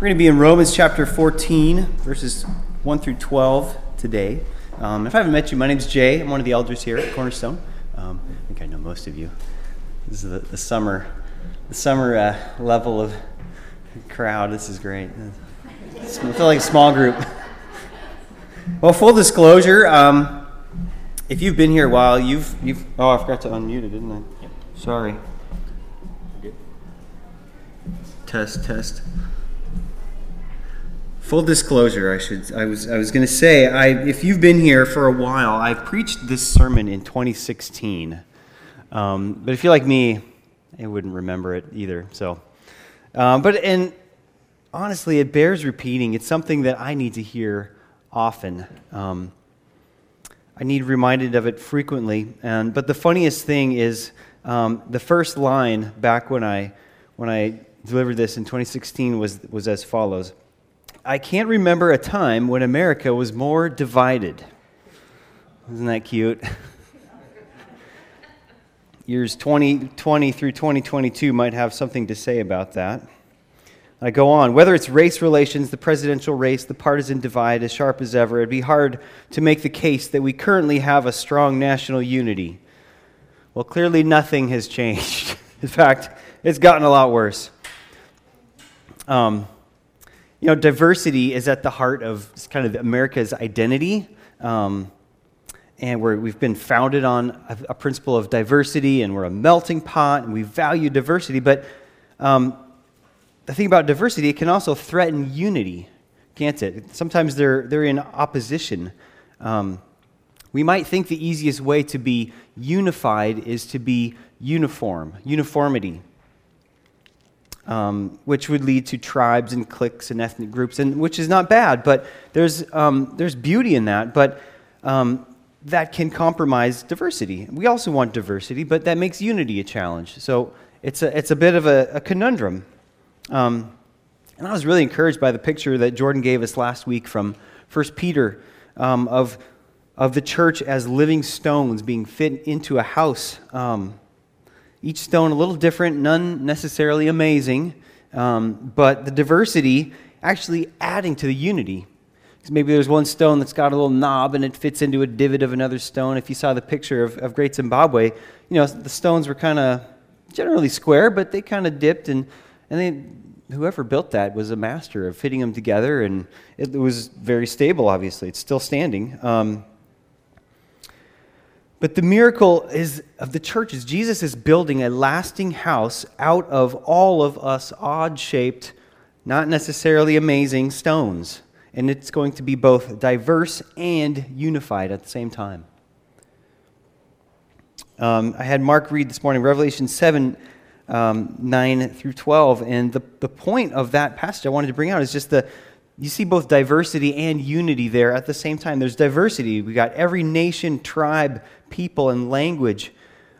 We're going to be in Romans chapter 14, verses 1 through 12 today. Um, if I haven't met you, my name's Jay. I'm one of the elders here at Cornerstone. Um, I think I know most of you. This is the, the summer, the summer uh, level of crowd. This is great. I feel like a small group. Well, full disclosure, um, if you've been here a while, you've you've. Oh, I forgot to unmute it, didn't I? Yep. Sorry. Test, test. Full disclosure, I should. I was. I was going to say, I, if you've been here for a while, I preached this sermon in 2016. Um, but if you're like me, I wouldn't remember it either. So, um, but and honestly, it bears repeating. It's something that I need to hear often. Um, I need reminded of it frequently. And but the funniest thing is um, the first line back when I when I delivered this in 2016 was was as follows. I can't remember a time when America was more divided. Isn't that cute? Years 2020 through 2022 might have something to say about that. I go on. Whether it's race relations, the presidential race, the partisan divide, as sharp as ever, it'd be hard to make the case that we currently have a strong national unity. Well, clearly nothing has changed. In fact, it's gotten a lot worse. Um, you know, diversity is at the heart of kind of America's identity. Um, and we have been founded on a, a, principle of diversity, and we're a melting pot, and we value diversity. But um, the thing about diversity, it can also threaten unity, can't it? Sometimes they're, they're in opposition. Um, we might think the easiest way to be unified is to be uniform, uniformity um, which would lead to tribes and cliques and ethnic groups, and which is not bad, but there's, um, there's beauty in that. But um, that can compromise diversity. We also want diversity, but that makes unity a challenge. So it's a, it's a bit of a, a conundrum. Um, and I was really encouraged by the picture that Jordan gave us last week from 1 Peter um, of, of the church as living stones being fit into a house. Um, each stone a little different, none necessarily amazing, um, but the diversity actually adding to the unity. Because maybe there's one stone that's got a little knob and it fits into a divot of another stone. If you saw the picture of, of Great Zimbabwe, you know, the stones were kind of generally square, but they kind of dipped, and, and they, whoever built that was a master of fitting them together, and it was very stable, obviously. It's still standing. Um, but the miracle is of the church is Jesus is building a lasting house out of all of us odd-shaped, not necessarily amazing stones. And it's going to be both diverse and unified at the same time. Um, I had Mark read this morning Revelation 7 um, 9 through 12. And the, the point of that passage I wanted to bring out is just the, you see both diversity and unity there at the same time. There's diversity. We got every nation, tribe, people, and language,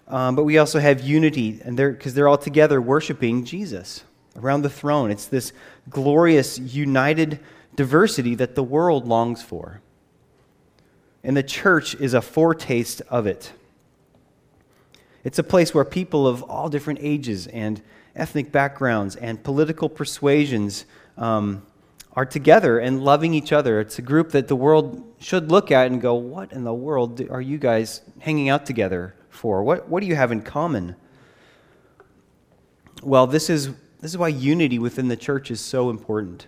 um, but we also have unity, and they're because they're all together worshiping Jesus around the throne. It's this glorious, united diversity that the world longs for, and the church is a foretaste of it. It's a place where people of all different ages and ethnic backgrounds and political persuasions. Um, are together and loving each other. It's a group that the world should look at and go, What in the world are you guys hanging out together for? What, what do you have in common? Well, this is, this is why unity within the church is so important.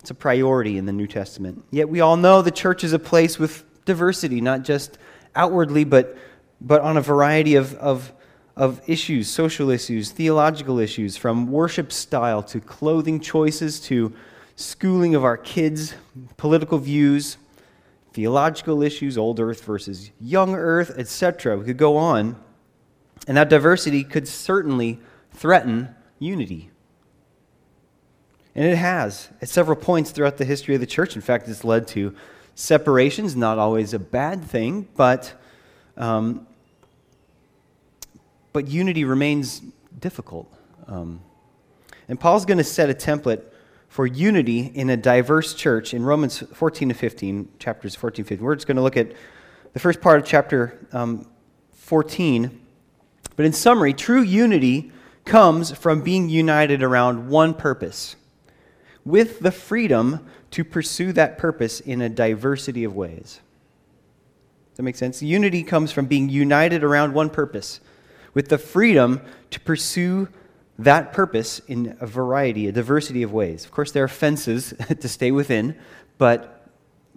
It's a priority in the New Testament. Yet we all know the church is a place with diversity, not just outwardly, but, but on a variety of, of of issues, social issues, theological issues, from worship style to clothing choices to schooling of our kids, political views, theological issues, old earth versus young earth, etc. We could go on. And that diversity could certainly threaten unity. And it has at several points throughout the history of the church. In fact, it's led to separations, not always a bad thing, but um, but unity remains difficult. Um, and Paul's going to set a template for unity in a diverse church in Romans 14 to 15, chapters 14 15. We're just going to look at the first part of chapter um, 14. But in summary, true unity comes from being united around one purpose with the freedom to pursue that purpose in a diversity of ways. Does that make sense? Unity comes from being united around one purpose, with the freedom to pursue that purpose in a variety, a diversity of ways. Of course, there are fences to stay within, but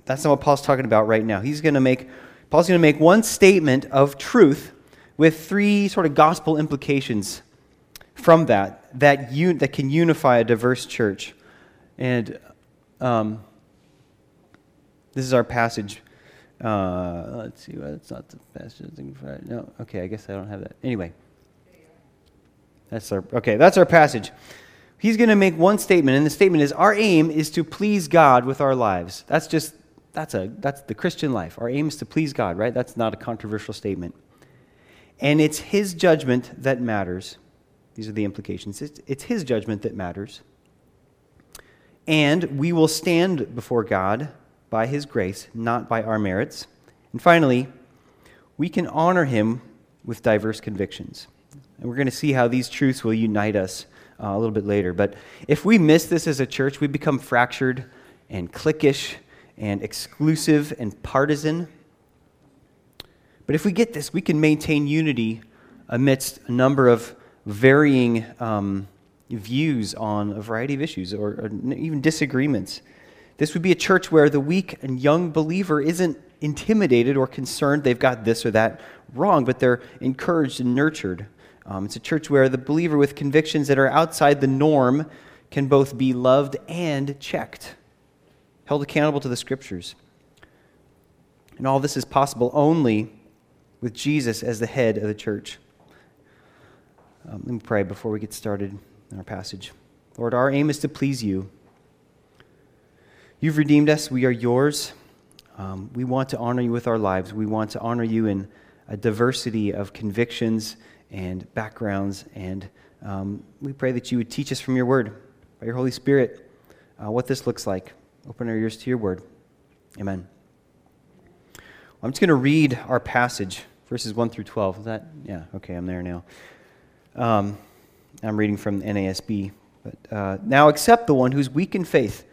that's not what Paul's talking about right now. He's going to make Paul's going to make one statement of truth with three sort of gospel implications from that that, un- that can unify a diverse church. And um, this is our passage. Uh, let's see. Well, that's not the for No. Okay. I guess I don't have that. Anyway. That's our okay. That's our passage. He's going to make one statement, and the statement is: Our aim is to please God with our lives. That's just that's a that's the Christian life. Our aim is to please God, right? That's not a controversial statement. And it's His judgment that matters. These are the implications. It's, it's His judgment that matters. And we will stand before God by His grace, not by our merits. And finally, we can honor Him with diverse convictions. And we're going to see how these truths will unite us uh, a little bit later. But if we miss this as a church, we become fractured and cliquish and exclusive and partisan. But if we get this, we can maintain unity amidst a number of varying um, views on a variety of issues or, or even disagreements. This would be a church where the weak and young believer isn't intimidated or concerned they've got this or that wrong, but they're encouraged and nurtured. Um, it's a church where the believer with convictions that are outside the norm can both be loved and checked, held accountable to the scriptures. And all this is possible only with Jesus as the head of the church. Um, let me pray before we get started in our passage. Lord, our aim is to please you. You've redeemed us, we are yours. Um, we want to honor you with our lives. We want to honor you in a diversity of convictions and backgrounds. And um, we pray that you would teach us from your word, by your Holy Spirit, uh, what this looks like. Open our ears to your word. Amen. I'm just going to read our passage, verses 1 through 12. Is that? Yeah, okay, I'm there now. Um, I'm reading from NASB. But, uh, now accept the one who's weak in faith,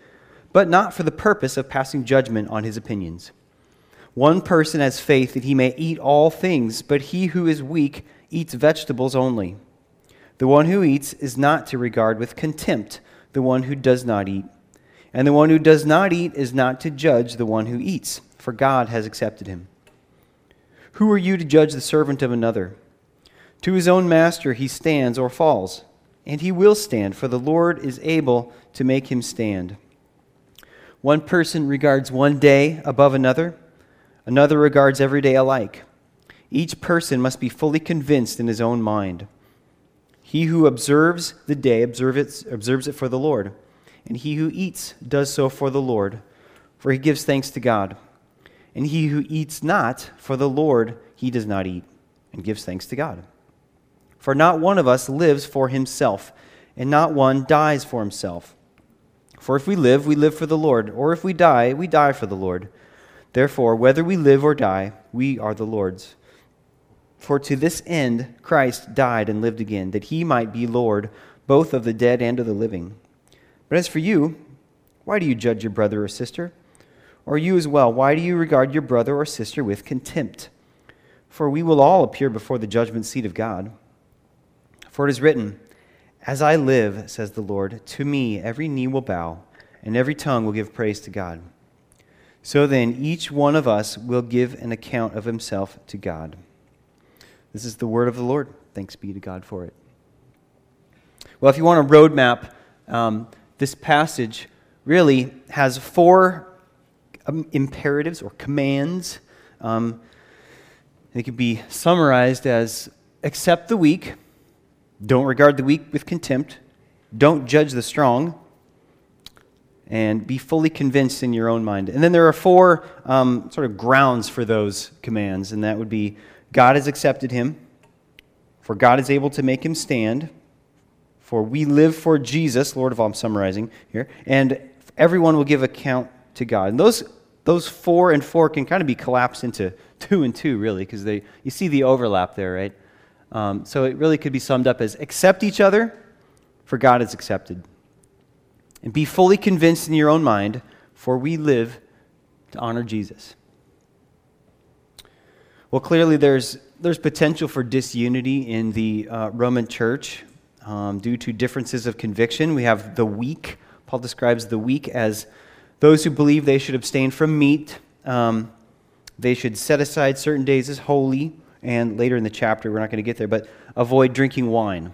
but not for the purpose of passing judgment on his opinions. One person has faith that he may eat all things, but he who is weak eats vegetables only. The one who eats is not to regard with contempt the one who does not eat. And the one who does not eat is not to judge the one who eats, for God has accepted him. Who are you to judge the servant of another? To his own master he stands or falls, and he will stand, for the Lord is able to make him stand. One person regards one day above another, another regards every day alike. Each person must be fully convinced in his own mind. He who observes the day observes it, observes it for the Lord, and he who eats does so for the Lord, for he gives thanks to God. And he who eats not for the Lord, he does not eat, and gives thanks to God. For not one of us lives for himself, and not one dies for himself. For if we live, we live for the Lord, or if we die, we die for the Lord. Therefore, whether we live or die, we are the Lord's. For to this end Christ died and lived again, that he might be Lord both of the dead and of the living. But as for you, why do you judge your brother or sister? Or you as well, why do you regard your brother or sister with contempt? For we will all appear before the judgment seat of God. For it is written, As I live, says the Lord, to me every knee will bow, and every tongue will give praise to God. So then, each one of us will give an account of himself to God. This is the word of the Lord. Thanks be to God for it. Well, if you want a roadmap, um, this passage really has four um, imperatives or commands. Um, they can be summarized as accept the weak, don't regard the weak with contempt, don't judge the strong, and be fully convinced in your own mind. And then there are four um, sort of grounds for those commands, and that would be God has accepted him, for God is able to make him stand, for we live for Jesus, Lord of all, I'm summarizing here, and everyone will give account to God. And those, those four and four can kind of be collapsed into two and two, really, because they you see the overlap there, right? Um, so it really could be summed up as accept each other, for God is accepted. And be fully convinced in your own mind, for we live to honor Jesus. Well, clearly there's, there's potential for disunity in the uh, Roman church um, due to differences of conviction. We have the weak. Paul describes the weak as those who believe they should abstain from meat, um, they should set aside certain days as holy, and later in the chapter, we're not going to get there, but avoid drinking wine.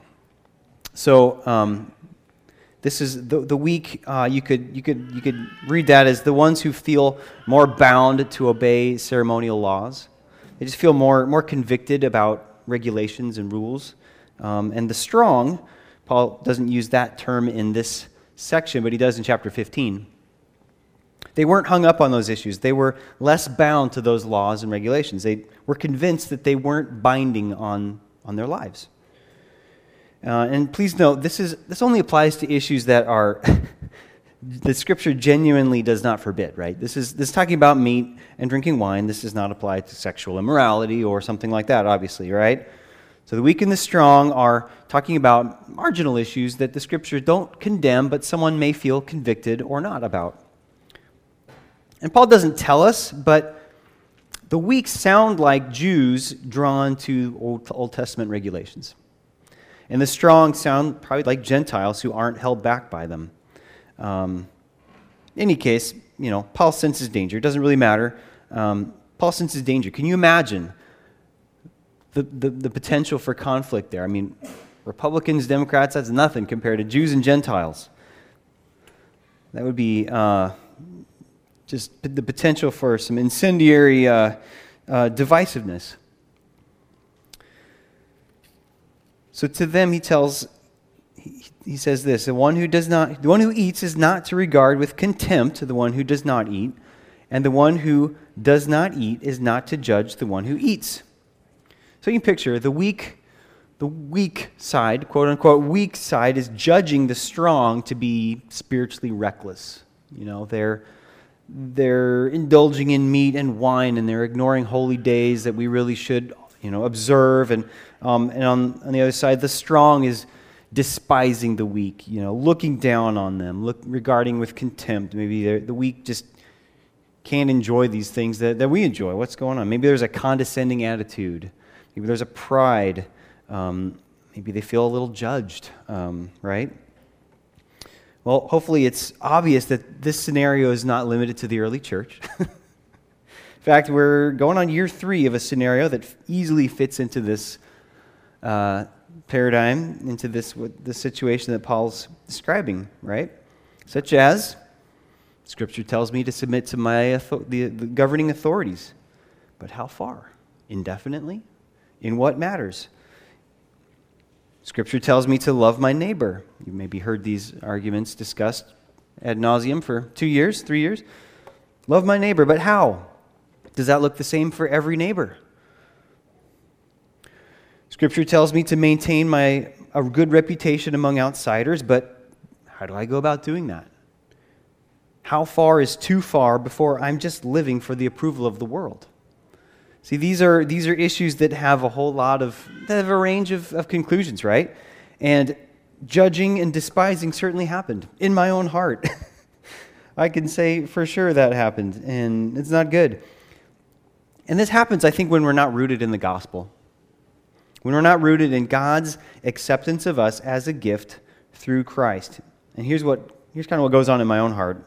So, um, this is the, the weak, uh, you, could, you, could, you could read that as the ones who feel more bound to obey ceremonial laws. They just feel more, more convicted about regulations and rules. Um, and the strong, Paul doesn't use that term in this section, but he does in chapter 15. They weren't hung up on those issues. They were less bound to those laws and regulations. They were convinced that they weren't binding on, on their lives. Uh, and please note, this, is, this only applies to issues that are the scripture genuinely does not forbid, right? This is, this is talking about meat and drinking wine. This does not apply to sexual immorality or something like that, obviously, right? So the weak and the strong are talking about marginal issues that the scripture don't condemn, but someone may feel convicted or not about. And Paul doesn't tell us, but the weak sound like Jews drawn to Old, Old Testament regulations. And the strong sound probably like Gentiles who aren't held back by them. Um, in any case, you know, Paul senses danger. It doesn't really matter. Um, Paul senses danger. Can you imagine the, the, the, potential for conflict there? I mean, Republicans, Democrats, that's nothing compared to Jews and Gentiles. That would be uh, just the potential for some incendiary uh, uh, divisiveness. So to them, he tells he says this the one who does not the one who eats is not to regard with contempt the one who does not eat and the one who does not eat is not to judge the one who eats. So you can picture the weak the weak side quote unquote weak side is judging the strong to be spiritually reckless. You know they're they're indulging in meat and wine and they're ignoring holy days that we really should you know observe and um, and on, on the other side the strong is despising the weak, you know, looking down on them, look, regarding with contempt. Maybe the weak just can't enjoy these things that, that we enjoy. What's going on? Maybe there's a condescending attitude. Maybe there's a pride. Um, maybe they feel a little judged, um, right? Well, hopefully it's obvious that this scenario is not limited to the early church. In fact, we're going on year three of a scenario that easily fits into this uh, paradigm into this the situation that Paul's describing, right? Such as Scripture tells me to submit to my the, the governing authorities, but how far? Indefinitely? In what matters? Scripture tells me to love my neighbor. You maybe heard these arguments discussed ad nauseum for two years, three years. Love my neighbor, but how? Does that look the same for every neighbor? Scripture tells me to maintain my a good reputation among outsiders, but how do I go about doing that? How far is too far before I'm just living for the approval of the world? See, these are, these are issues that have a whole lot of, that have a range of, of conclusions, right? And judging and despising certainly happened in my own heart. I can say for sure that happened, and it's not good. And this happens, I think, when we're not rooted in the gospel when we're not rooted in God's acceptance of us as a gift through Christ. And here's what here's kind of what goes on in my own heart.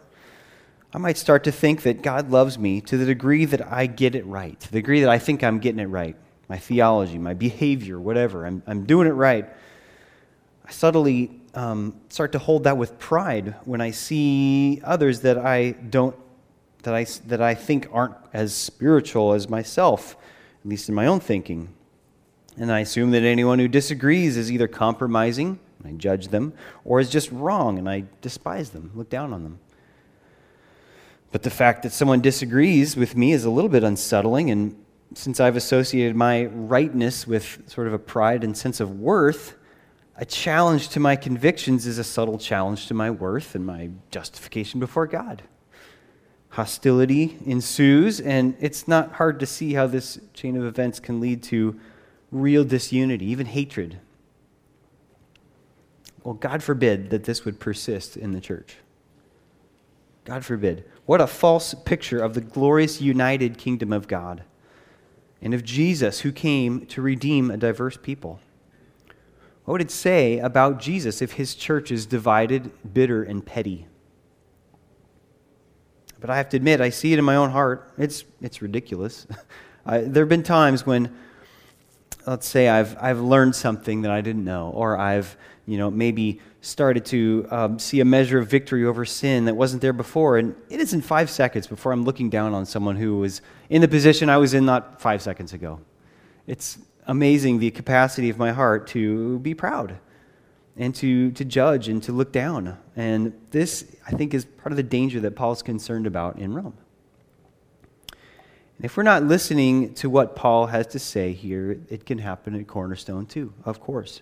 I might start to think that God loves me to the degree that I get it right, to the degree that I think I'm getting it right. My theology, my behavior, whatever, I'm, I'm doing it right. I subtly um, start to hold that with pride when I see others that I don't, that I, that I think aren't as spiritual as myself, at least in my own thinking. And I assume that anyone who disagrees is either compromising, and I judge them, or is just wrong, and I despise them, look down on them. But the fact that someone disagrees with me is a little bit unsettling, and since I've associated my rightness with sort of a pride and sense of worth, a challenge to my convictions is a subtle challenge to my worth and my justification before God. Hostility ensues, and it's not hard to see how this chain of events can lead to real disunity, even hatred. Well, God forbid that this would persist in the church. God forbid. What a false picture of the glorious united kingdom of God and of Jesus who came to redeem a diverse people. What would it say about Jesus if his church is divided, bitter, and petty? But I have to admit, I see it in my own heart. It's, it's ridiculous. I, there have been times when, let's say, I've, I've learned something that I didn't know, or I've you know, maybe started to um, see a measure of victory over sin that wasn't there before. And it isn't five seconds before I'm looking down on someone who was in the position I was in not five seconds ago. It's amazing the capacity of my heart to be proud and to, to judge and to look down. And this, I think, is part of the danger that Paul's concerned about in Rome. If we're not listening to what Paul has to say here, it can happen at Cornerstone too, of course.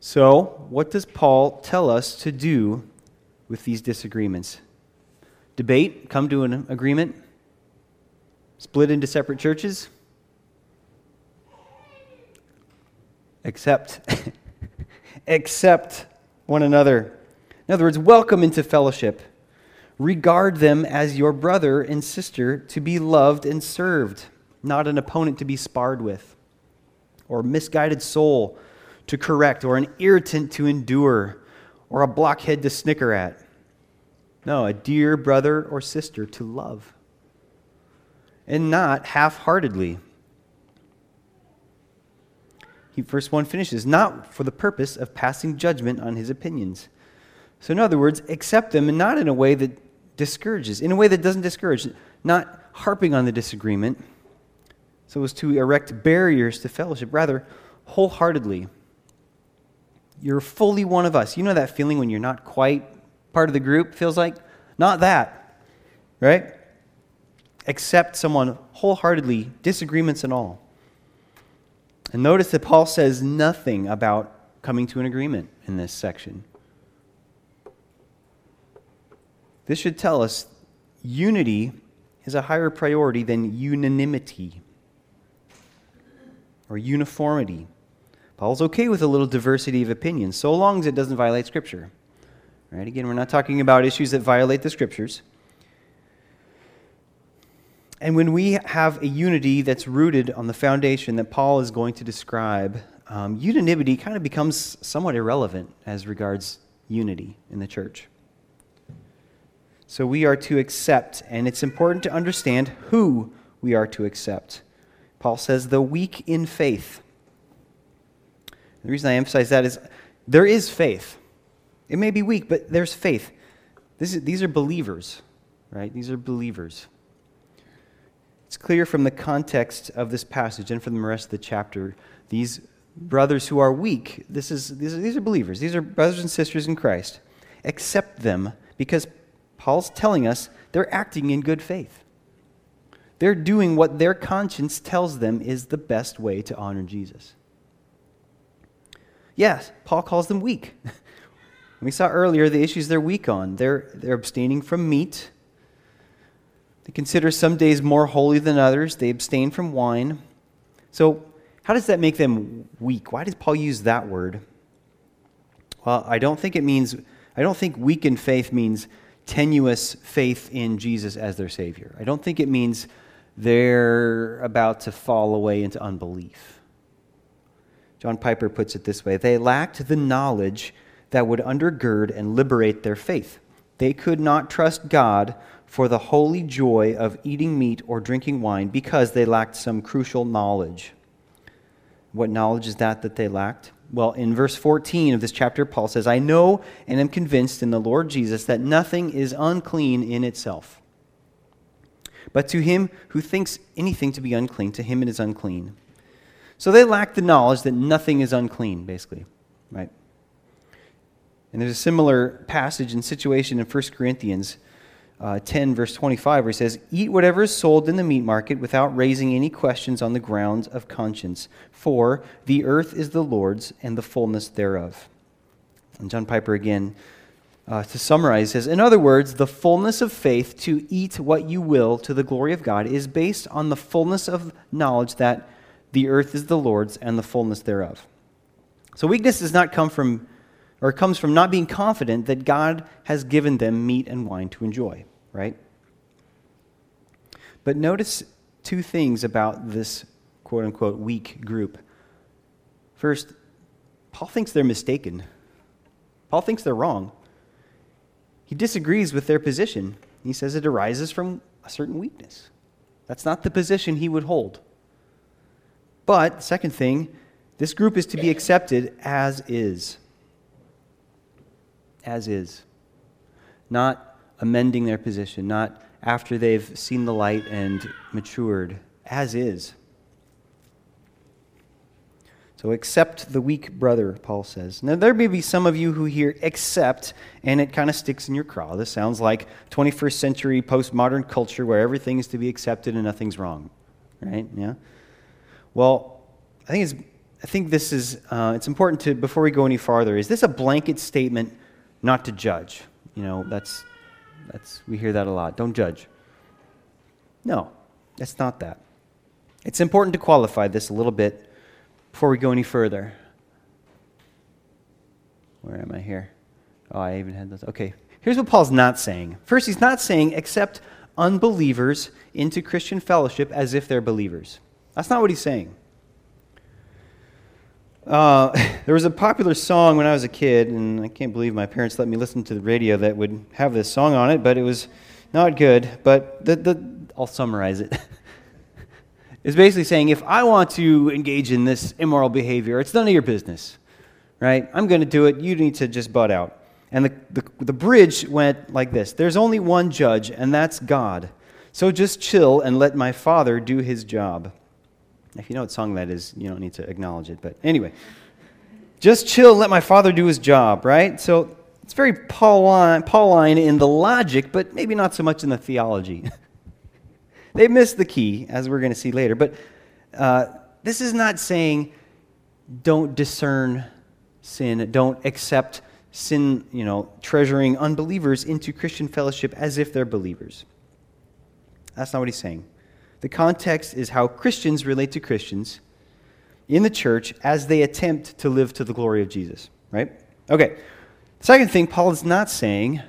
So, what does Paul tell us to do with these disagreements? Debate, come to an agreement, split into separate churches? Accept. Accept one another. In other words, welcome into fellowship. Regard them as your brother and sister to be loved and served, not an opponent to be sparred with, or misguided soul to correct, or an irritant to endure, or a blockhead to snicker at. No, a dear brother or sister to love, and not half heartedly. He, Verse 1 finishes, not for the purpose of passing judgment on his opinions. So, in other words, accept them and not in a way that discourages, in a way that doesn't discourage, not harping on the disagreement so as to erect barriers to fellowship, rather, wholeheartedly you're fully one of us. You know that feeling when you're not quite part of the group feels like? Not that, right? Accept someone wholeheartedly, disagreements and all. And notice that Paul says nothing about coming to an agreement in this section. This should tell us unity is a higher priority than unanimity or uniformity. Paul's okay with a little diversity of opinions, so long as it doesn't violate Scripture. Right? Again, we're not talking about issues that violate the Scriptures. And when we have a unity that's rooted on the foundation that Paul is going to describe, um, unanimity kind of becomes somewhat irrelevant as regards unity in the church. So we are to accept, and it's important to understand who we are to accept. Paul says, the weak in faith. The reason I emphasize that is there is faith. It may be weak, but there's faith. Is, these are believers, right? These are believers. It's clear from the context of this passage and from the rest of the chapter, these brothers who are weak, this is, these, are, these are believers. These are brothers and sisters in Christ. Accept them because Paul's telling us they're acting in good faith. They're doing what their conscience tells them is the best way to honor Jesus. Yes, Paul calls them weak. we saw earlier the issues they're weak on. They're, they're abstaining from meat. They consider some days more holy than others. They abstain from wine. So, how does that make them weak? Why does Paul use that word? Well, I don't think it means, I don't think weak in faith means tenuous faith in Jesus as their Savior. I don't think it means they're about to fall away into unbelief. John Piper puts it this way They lacked the knowledge that would undergird and liberate their faith. They could not trust God for the holy joy of eating meat or drinking wine because they lacked some crucial knowledge. What knowledge is that that they lacked? Well, in verse 14 of this chapter, Paul says, I know and am convinced in the Lord Jesus that nothing is unclean in itself. But to him who thinks anything to be unclean, to him it is unclean. So they lack the knowledge that nothing is unclean, basically, right? And there's a similar passage and situation in 1 Corinthians uh, 10, verse 25, where he says, Eat whatever is sold in the meat market without raising any questions on the grounds of conscience, for the earth is the Lord's and the fullness thereof. And John Piper again, uh, to summarize, says, In other words, the fullness of faith to eat what you will to the glory of God is based on the fullness of knowledge that the earth is the Lord's and the fullness thereof. So weakness does not come from or comes from not being confident that God has given them meat and wine to enjoy, right? But notice two things about this quote unquote weak group. First, Paul thinks they're mistaken. Paul thinks they're wrong. He disagrees with their position. He says it arises from a certain weakness. That's not the position he would hold. But, second thing, this group is to be accepted as is. As is. Not amending their position, not after they've seen the light and matured. As is. So accept the weak brother, Paul says. Now, there may be some of you who hear accept, and it kind of sticks in your craw. This sounds like 21st century postmodern culture where everything is to be accepted and nothing's wrong. Right? Yeah? Well, I think, it's, I think this is, uh, it's important to, before we go any farther, is this a blanket statement not to judge? You know, that's, that's, we hear that a lot. Don't judge. No, that's not that. It's important to qualify this a little bit before we go any further, where am I here? Oh, I even had those. Okay, here's what Paul's not saying. First, he's not saying accept unbelievers into Christian fellowship as if they're believers. That's not what he's saying. Uh, there was a popular song when I was a kid, and I can't believe my parents let me listen to the radio that would have this song on it, but it was not good. But the, the, I'll summarize it. it. is basically saying if I want to engage in this immoral behavior, it's none of your business, right? I'm going to do it. You need to just butt out. And the, the, the bridge went like this There's only one judge, and that's God. So just chill and let my Father do his job. If you know what song that is, you don't need to acknowledge it. But anyway, just chill and let my Father do his job, right? So it's very Pauline, Pauline in the logic, but maybe not so much in the theology. They missed the key, as we're going to see later. But uh, this is not saying don't discern sin, don't accept sin, you know, treasuring unbelievers into Christian fellowship as if they're believers. That's not what he's saying. The context is how Christians relate to Christians in the church as they attempt to live to the glory of Jesus, right? Okay. Second thing Paul is not saying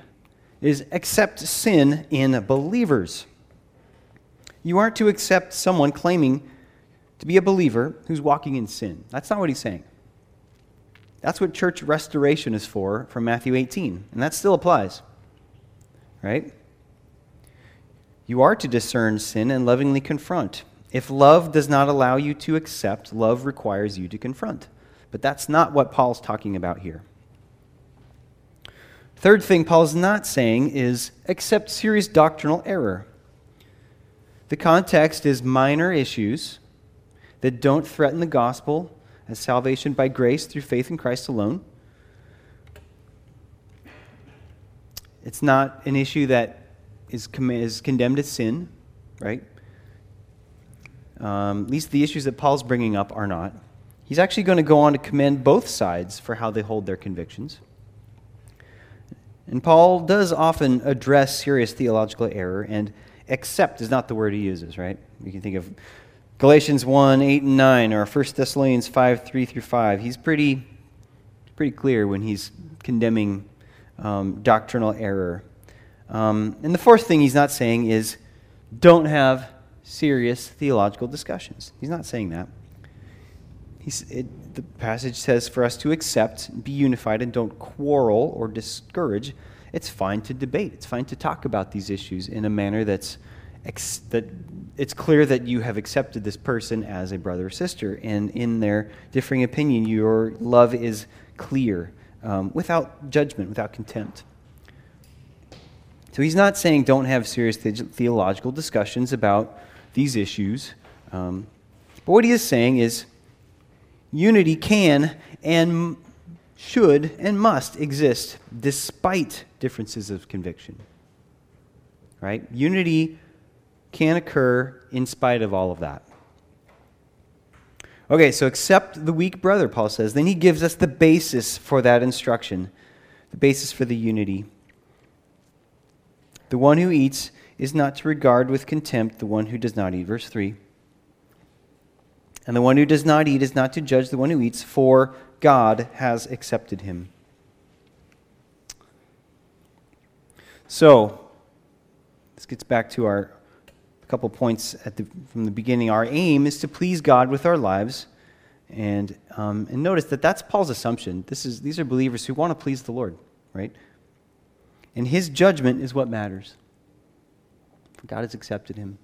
is accept sin in believers. You aren't to accept someone claiming to be a believer who's walking in sin. That's not what he's saying. That's what church restoration is for from Matthew 18, and that still applies. Right? You are to discern sin and lovingly confront. If love does not allow you to accept, love requires you to confront. But that's not what Paul's talking about here. Third thing Paul's not saying is accept serious doctrinal error. The context is minor issues that don't threaten the gospel as salvation by grace through faith in Christ alone. It's not an issue that is, com- is condemned to sin, right? Um, at least the issues that Paul's bringing up are not. He's actually going to go on to commend both sides for how they hold their convictions. And Paul does often address serious theological error and accept is not the word he uses, right? You can think of Galatians 1, 8 and 9, or 1 Thessalonians 5, 3 through 5. He's pretty, pretty clear when he's condemning um, doctrinal error. Um, and the fourth thing he's not saying is don't have serious theological discussions. He's not saying that. It, the passage says for us to accept, be unified, and don't quarrel or discourage it's fine to debate. It's fine to talk about these issues in a manner that's ex- that it's clear that you have accepted this person as a brother or sister, and in their differing opinion, your love is clear, um, without judgment, without contempt. So he's not saying don't have serious the- theological discussions about these issues. Um, but what he is saying is unity can and should and must exist despite differences of conviction. Right? Unity can occur in spite of all of that. Okay, so accept the weak brother, Paul says. Then he gives us the basis for that instruction, the basis for the unity. The one who eats is not to regard with contempt the one who does not eat. Verse 3. And the one who does not eat is not to judge the one who eats, for God has accepted him. So, this gets back to our couple points the, from the beginning. Our aim is to please God with our lives. And, um, and notice that that's Paul's assumption. This is, these are believers who want to please the Lord, right? And his judgment is what matters. God has accepted him.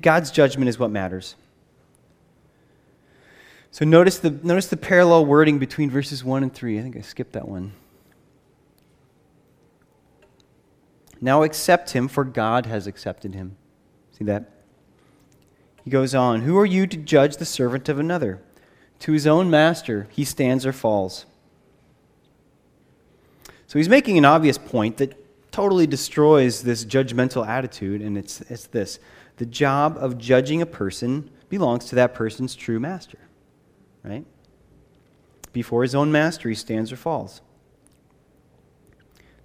God's judgment is what matters. So notice the, notice the parallel wording between verses 1 and 3. I think I skipped that one. Now accept him, for God has accepted him. See that? He goes on Who are you to judge the servant of another? To his own master he stands or falls. So he's making an obvious point that totally destroys this judgmental attitude, and it's, it's this the job of judging a person belongs to that person's true master, right? Before his own master, he stands or falls.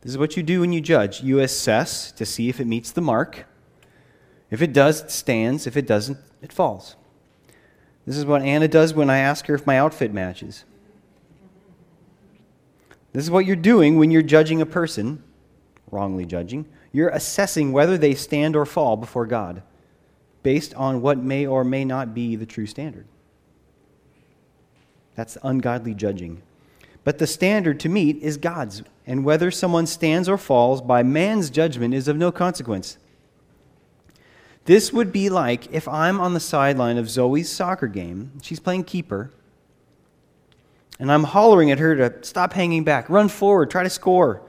This is what you do when you judge you assess to see if it meets the mark. If it does, it stands. If it doesn't, it falls. This is what Anna does when I ask her if my outfit matches. This is what you're doing when you're judging a person, wrongly judging. You're assessing whether they stand or fall before God based on what may or may not be the true standard. That's ungodly judging. But the standard to meet is God's, and whether someone stands or falls by man's judgment is of no consequence. This would be like if I'm on the sideline of Zoe's soccer game, she's playing keeper, and I'm hollering at her to stop hanging back, run forward, try to score.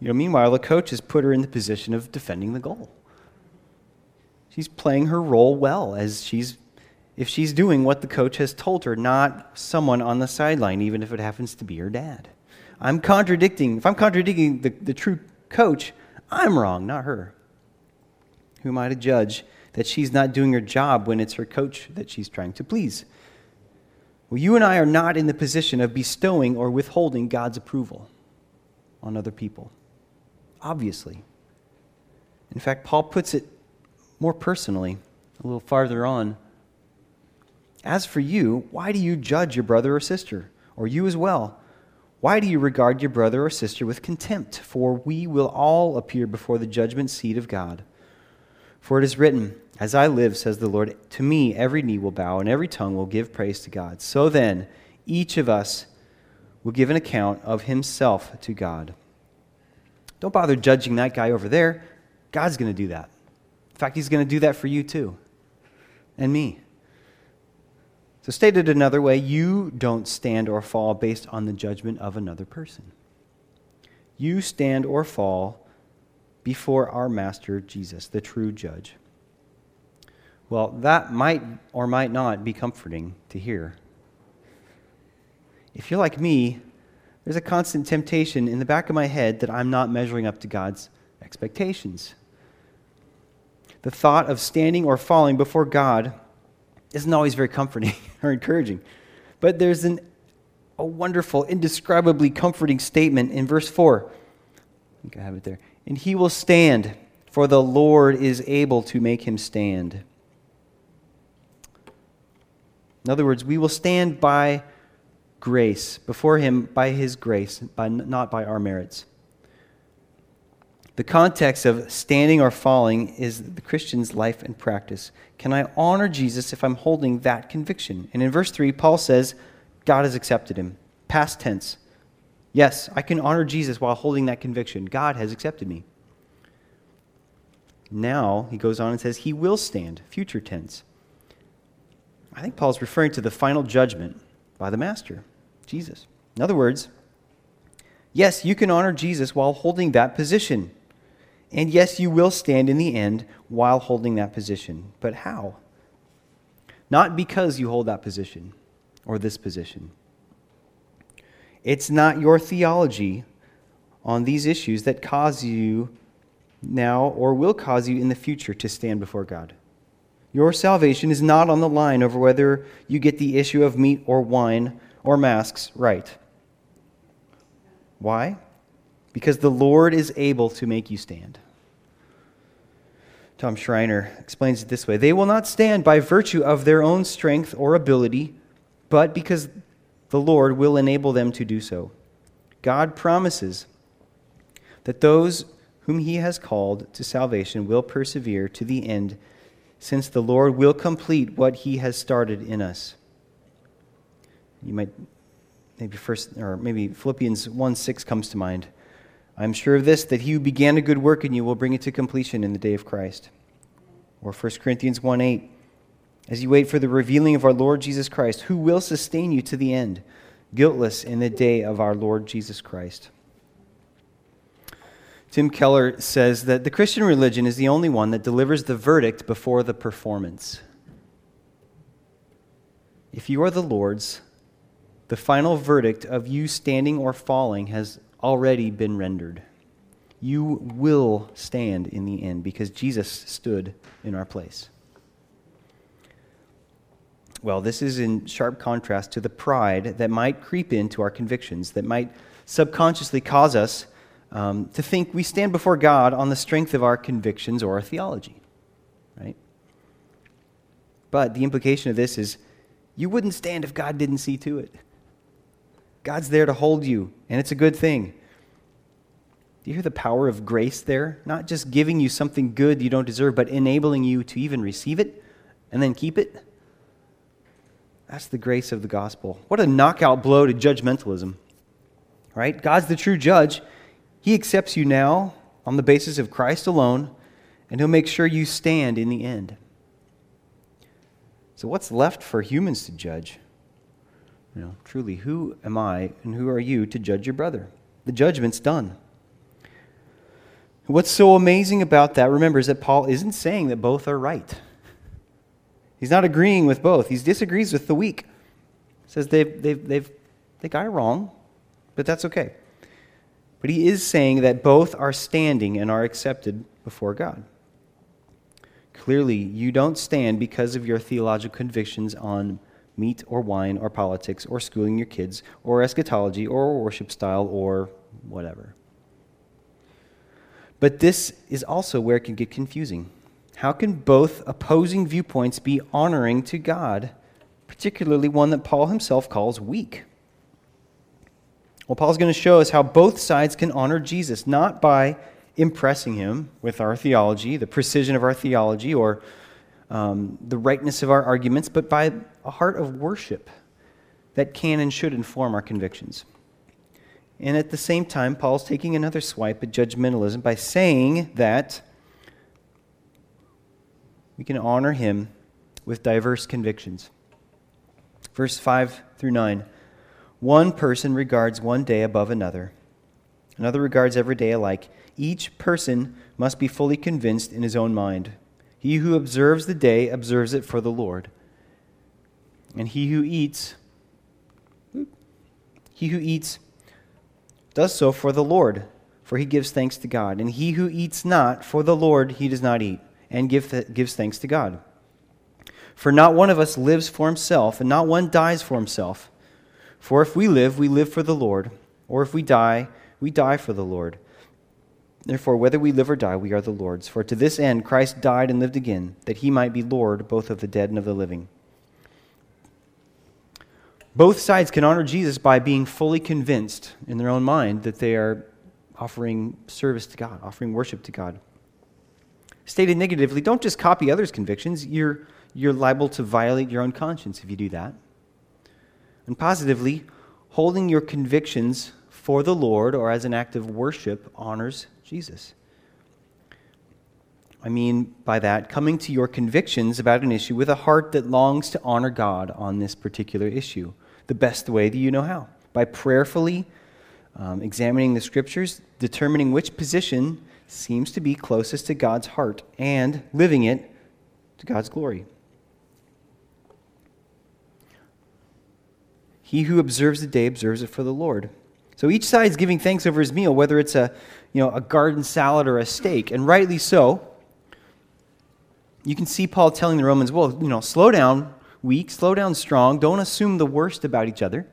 You know, meanwhile, the coach has put her in the position of defending the goal. She's playing her role well as she's if she's doing what the coach has told her, not someone on the sideline, even if it happens to be her dad. I'm contradicting, if I'm contradicting the, the true coach, I'm wrong, not her. Who am I to judge that she's not doing her job when it's her coach that she's trying to please? Well, you and I are not in the position of bestowing or withholding God's approval on other people. Obviously. In fact, Paul puts it more personally a little farther on. As for you, why do you judge your brother or sister, or you as well? Why do you regard your brother or sister with contempt? For we will all appear before the judgment seat of God. For it is written, As I live, says the Lord, to me every knee will bow and every tongue will give praise to God. So then, each of us will give an account of himself to God. Don't bother judging that guy over there. God's going to do that. In fact, he's going to do that for you too, and me. So, stated another way, you don't stand or fall based on the judgment of another person. You stand or fall before our Master Jesus, the true judge. Well, that might or might not be comforting to hear. If you're like me, there's a constant temptation in the back of my head that I'm not measuring up to God's expectations. The thought of standing or falling before God isn't always very comforting or encouraging. But there's an, a wonderful, indescribably comforting statement in verse 4. I think I have it there. And he will stand, for the Lord is able to make him stand. In other words, we will stand by grace, before him by his grace, by, not by our merits. The context of standing or falling is the Christian's life and practice. Can I honor Jesus if I'm holding that conviction? And in verse 3, Paul says, God has accepted him. Past tense. Yes, I can honor Jesus while holding that conviction. God has accepted me. Now, he goes on and says, He will stand. Future tense. I think Paul's referring to the final judgment by the Master, Jesus. In other words, yes, you can honor Jesus while holding that position. And yes, you will stand in the end while holding that position. But how? Not because you hold that position or this position. It's not your theology on these issues that cause you now or will cause you in the future to stand before God. Your salvation is not on the line over whether you get the issue of meat or wine or masks right. Why? Because the Lord is able to make you stand. Tom Schreiner explains it this way They will not stand by virtue of their own strength or ability, but because the Lord will enable them to do so. God promises that those whom he has called to salvation will persevere to the end, since the Lord will complete what he has started in us. You might maybe first or maybe Philippians 1 6 comes to mind. I'm sure of this, that he who began a good work in you will bring it to completion in the day of Christ. Or 1 Corinthians 1 8. As you wait for the revealing of our Lord Jesus Christ, who will sustain you to the end, guiltless in the day of our Lord Jesus Christ. Tim Keller says that the Christian religion is the only one that delivers the verdict before the performance. If you are the Lord's, the final verdict of you standing or falling has already been rendered. You will stand in the end because Jesus stood in our place. Well, this is in sharp contrast to the pride that might creep into our convictions, that might subconsciously cause us um, to think we stand before God on the strength of our convictions or our theology, right? But the implication of this is you wouldn't stand if God didn't see to it. God's there to hold you, and it's a good thing. Do you hear the power of grace there? Not just giving you something good you don't deserve, but enabling you to even receive it and then keep it. That's the grace of the gospel. What a knockout blow to judgmentalism, right? God's the true judge, he accepts you now on the basis of Christ alone, and He'll make sure you stand in the end. So, what's left for humans to judge? You know, truly, who am I and who are you to judge your brother? The judgment's done. What's so amazing about that, remember, is that Paul isn't saying that both are right. He's not agreeing with both. He disagrees with the weak. He says they've, they've, they've, they got it wrong, but that's okay. But he is saying that both are standing and are accepted before God. Clearly, you don't stand because of your theological convictions on meat or wine or politics or schooling your kids or eschatology or worship style or whatever. But this is also where it can get confusing. How can both opposing viewpoints be honoring to God, particularly one that Paul himself calls weak? Well, Paul's going to show us how both sides can honor Jesus, not by impressing him with our theology, the precision of our theology, or um, the rightness of our arguments, but by a heart of worship that can and should inform our convictions. And at the same time, Paul's taking another swipe at judgmentalism by saying that we can honor him with diverse convictions. Verse 5 through 9. One person regards one day above another, another regards every day alike. Each person must be fully convinced in his own mind. He who observes the day observes it for the Lord. And he who eats, he who eats does so for the Lord, for he gives thanks to God. And he who eats not for the Lord, he does not eat, and give gives thanks to God. For not one of us lives for himself, and not one dies for himself. For if we live, we live for the Lord, or if we die, we die for the Lord. Therefore, whether we live or die, we are the Lord's. For to this end Christ died and lived again, that he might be Lord both of the dead and of the living. Both sides can honor Jesus by being fully convinced in their own mind that they are offering service to God, offering worship to God. Stated negatively, don't just copy others' convictions. You're, you're liable to violate your own conscience if you do that. And positively, holding your convictions for the Lord or as an act of worship honors Jesus. I mean by that, coming to your convictions about an issue with a heart that longs to honor God on this particular issue, the best way that you know how. By prayerfully um, examining the scriptures, determining which position seems to be closest to God's heart, and living it to God's glory. He who observes the day observes it for the Lord. So each side is giving thanks over his meal, whether it's a, you know, a garden salad or a steak, and rightly so. You can see Paul telling the Romans, well, you know, slow down, weak, slow down, strong. Don't assume the worst about each other.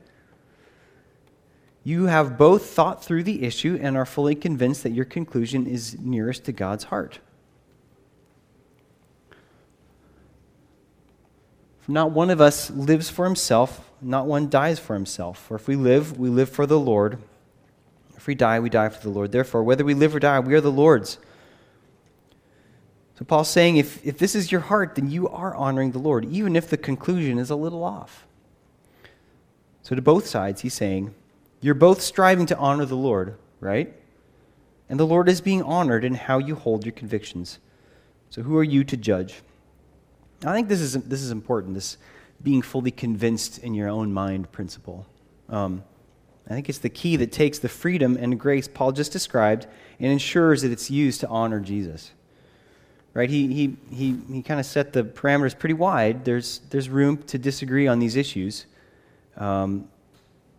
You have both thought through the issue and are fully convinced that your conclusion is nearest to God's heart. Not one of us lives for himself, not one dies for himself. For if we live, we live for the Lord. If we die, we die for the Lord. Therefore, whether we live or die, we are the Lord's. So Paul's saying if, if this is your heart, then you are honoring the Lord, even if the conclusion is a little off. So to both sides, he's saying, you're both striving to honor the Lord, right? And the Lord is being honored in how you hold your convictions. So who are you to judge? I think this is, this is important, this being fully convinced in your own mind principle. Um, I think it's the key that takes the freedom and grace Paul just described and ensures that it's used to honor Jesus. Right? He, he, he, he kind of set the parameters pretty wide. There's, there's room to disagree on these issues. Um,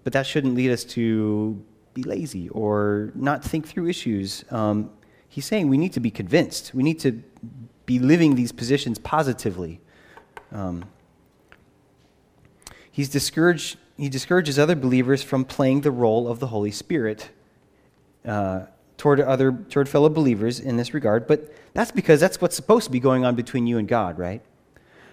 but that shouldn't lead us to be lazy or not think through issues. Um, he's saying we need to be convinced. We need to be living these positions positively. Um, he's discouraged, he discourages other believers from playing the role of the Holy Spirit uh, toward, other, toward fellow believers in this regard, but that's because that's what's supposed to be going on between you and God, right?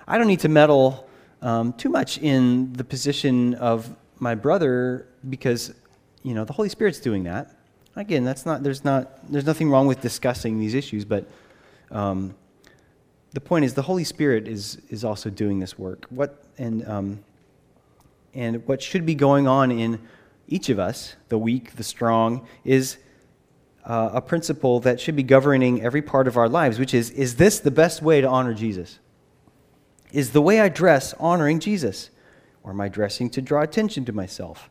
I don't need to meddle um, too much in the position of my brother because, you know, the Holy Spirit's doing that. Again, that's not, there's, not, there's nothing wrong with discussing these issues, but um, the point is the Holy Spirit is, is also doing this work. What, and, um, and what should be going on in each of us, the weak, the strong, is uh, a principle that should be governing every part of our lives, which is is this the best way to honor Jesus? Is the way I dress honoring Jesus? Or am I dressing to draw attention to myself?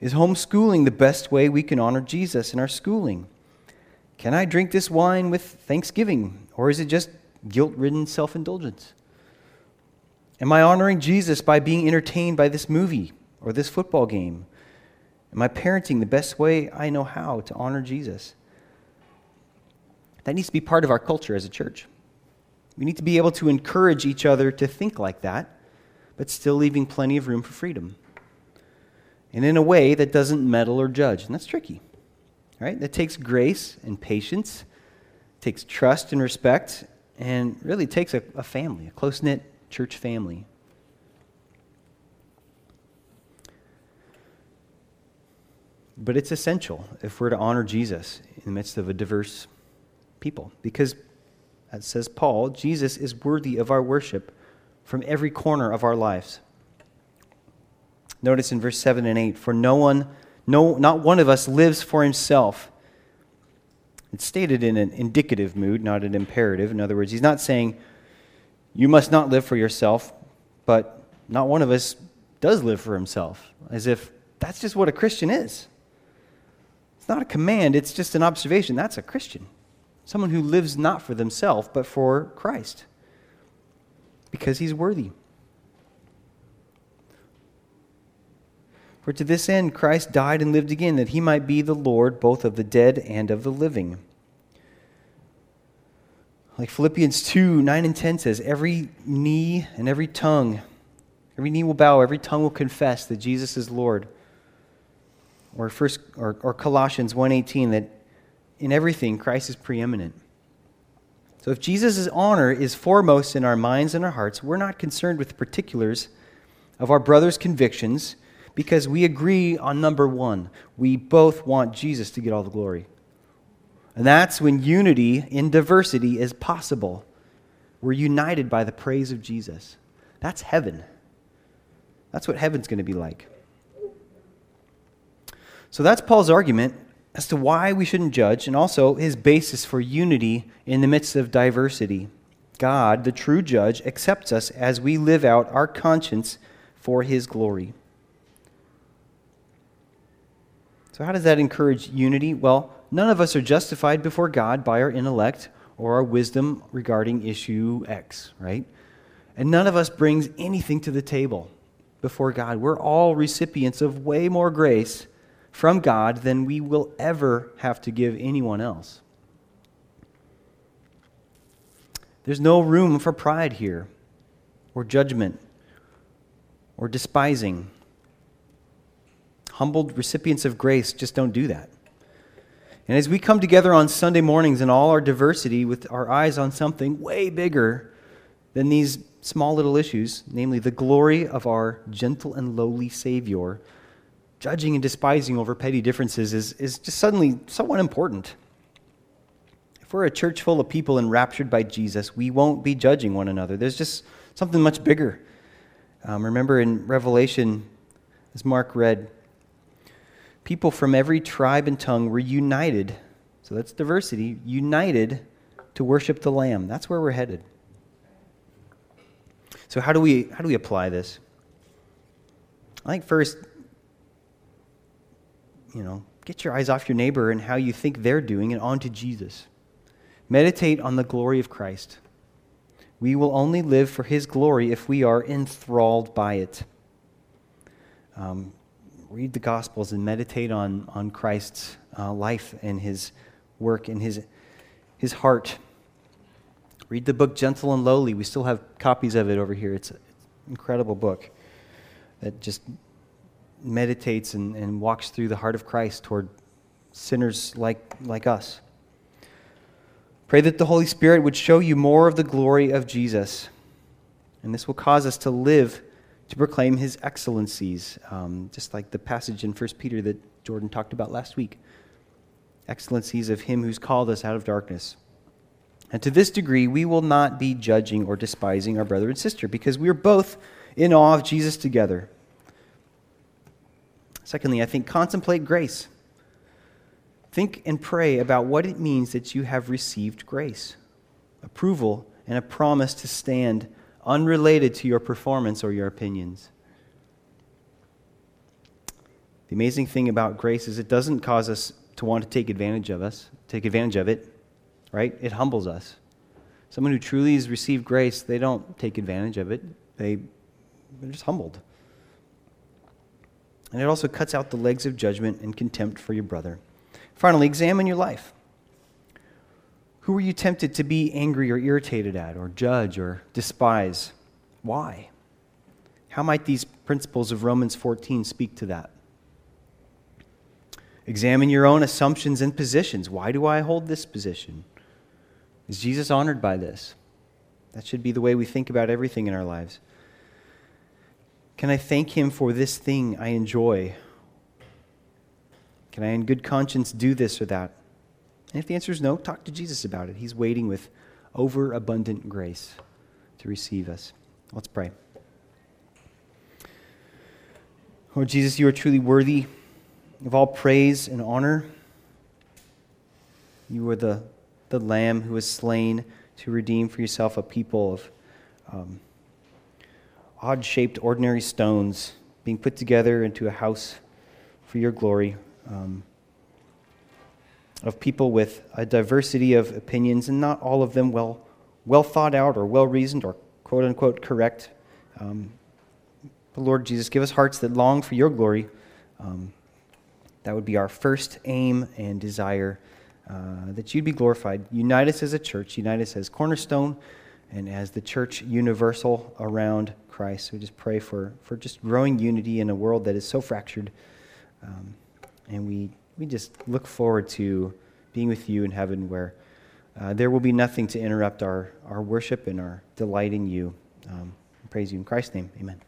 Is homeschooling the best way we can honor Jesus in our schooling? Can I drink this wine with thanksgiving? Or is it just guilt ridden self indulgence? Am I honoring Jesus by being entertained by this movie or this football game? Am I parenting the best way I know how to honor Jesus? That needs to be part of our culture as a church. We need to be able to encourage each other to think like that, but still leaving plenty of room for freedom. And in a way that doesn't meddle or judge. And that's tricky, right? That takes grace and patience, takes trust and respect, and really takes a, a family, a close knit church family. But it's essential if we're to honor Jesus in the midst of a diverse people. Because, as says Paul, Jesus is worthy of our worship from every corner of our lives. Notice in verse 7 and 8 For no one, no, not one of us lives for himself it's stated in an indicative mood, not an imperative. In other words, he's not saying, you must not live for yourself, but not one of us does live for himself, as if that's just what a Christian is. It's not a command, it's just an observation. That's a Christian. Someone who lives not for themselves, but for Christ, because he's worthy. For to this end Christ died and lived again, that he might be the Lord both of the dead and of the living. Like Philippians 2 9 and 10 says, every knee and every tongue, every knee will bow, every tongue will confess that Jesus is Lord. Or, first, or, or Colossians 1.18, that in everything Christ is preeminent. So if Jesus' honor is foremost in our minds and our hearts, we're not concerned with particulars of our brother's convictions because we agree on number one. We both want Jesus to get all the glory. And that's when unity in diversity is possible. We're united by the praise of Jesus. That's heaven. That's what heaven's going to be like. So that's Paul's argument as to why we shouldn't judge, and also his basis for unity in the midst of diversity. God, the true judge, accepts us as we live out our conscience for his glory. So, how does that encourage unity? Well, none of us are justified before God by our intellect or our wisdom regarding issue X, right? And none of us brings anything to the table before God. We're all recipients of way more grace from God than we will ever have to give anyone else. There's no room for pride here, or judgment, or despising. Humbled recipients of grace just don't do that. And as we come together on Sunday mornings in all our diversity with our eyes on something way bigger than these small little issues, namely the glory of our gentle and lowly Savior, judging and despising over petty differences is, is just suddenly somewhat important. If we're a church full of people enraptured by Jesus, we won't be judging one another. There's just something much bigger. Um, remember in Revelation, as Mark read, people from every tribe and tongue were united. So that's diversity, united to worship the Lamb. That's where we're headed. So how do we how do we apply this? I think first, you know, get your eyes off your neighbor and how you think they're doing and onto Jesus. Meditate on the glory of Christ. We will only live for his glory if we are enthralled by it. Um, read the Gospels and meditate on, on Christ's uh, life and his work and his, his heart. Read the book Gentle and Lowly. We still have copies of it over here. It's an incredible book that just meditates and, and walks through the heart of Christ toward sinners like, like us. Pray that the Holy Spirit would show you more of the glory of Jesus. And this will cause us to live to proclaim his excellencies, um, just like the passage in 1 Peter that Jordan talked about last week. Excellencies of him who's called us out of darkness. And to this degree, we will not be judging or despising our brother and sister because we are both in awe of Jesus together. Secondly, I think contemplate grace. Think and pray about what it means that you have received grace, approval, and a promise to stand unrelated to your performance or your opinions. The amazing thing about grace is it doesn't cause us to want to take advantage of us, take advantage of it, right? It humbles us. Someone who truly has received grace, they don't take advantage of it. They, they're just humbled. And it also cuts out the legs of judgment and contempt for your brother. Finally, examine your life. Who are you tempted to be angry or irritated at, or judge or despise? Why? How might these principles of Romans 14 speak to that? Examine your own assumptions and positions. Why do I hold this position? Is Jesus honored by this? That should be the way we think about everything in our lives. Can I thank Him for this thing I enjoy? Can I, in good conscience, do this or that? And if the answer is no, talk to Jesus about it. He's waiting with overabundant grace to receive us. Let's pray. Lord Jesus, you are truly worthy of all praise and honor. You are the, the Lamb who was slain to redeem for yourself a people of. Um, odd shaped, ordinary stones being put together into a house for your glory. Um, of people with a diversity of opinions, and not all of them well, well thought out or well reasoned or quote unquote correct. Um, but Lord Jesus, give us hearts that long for your glory. Um, that would be our first aim and desire, uh, that you'd be glorified. Unite us as a church, unite us as cornerstone and as the church universal around Christ. We just pray for, for just growing unity in a world that is so fractured. Um, and we, we just look forward to being with you in heaven where uh, there will be nothing to interrupt our, our worship and our delight in you. Um, praise you in Christ's name. Amen.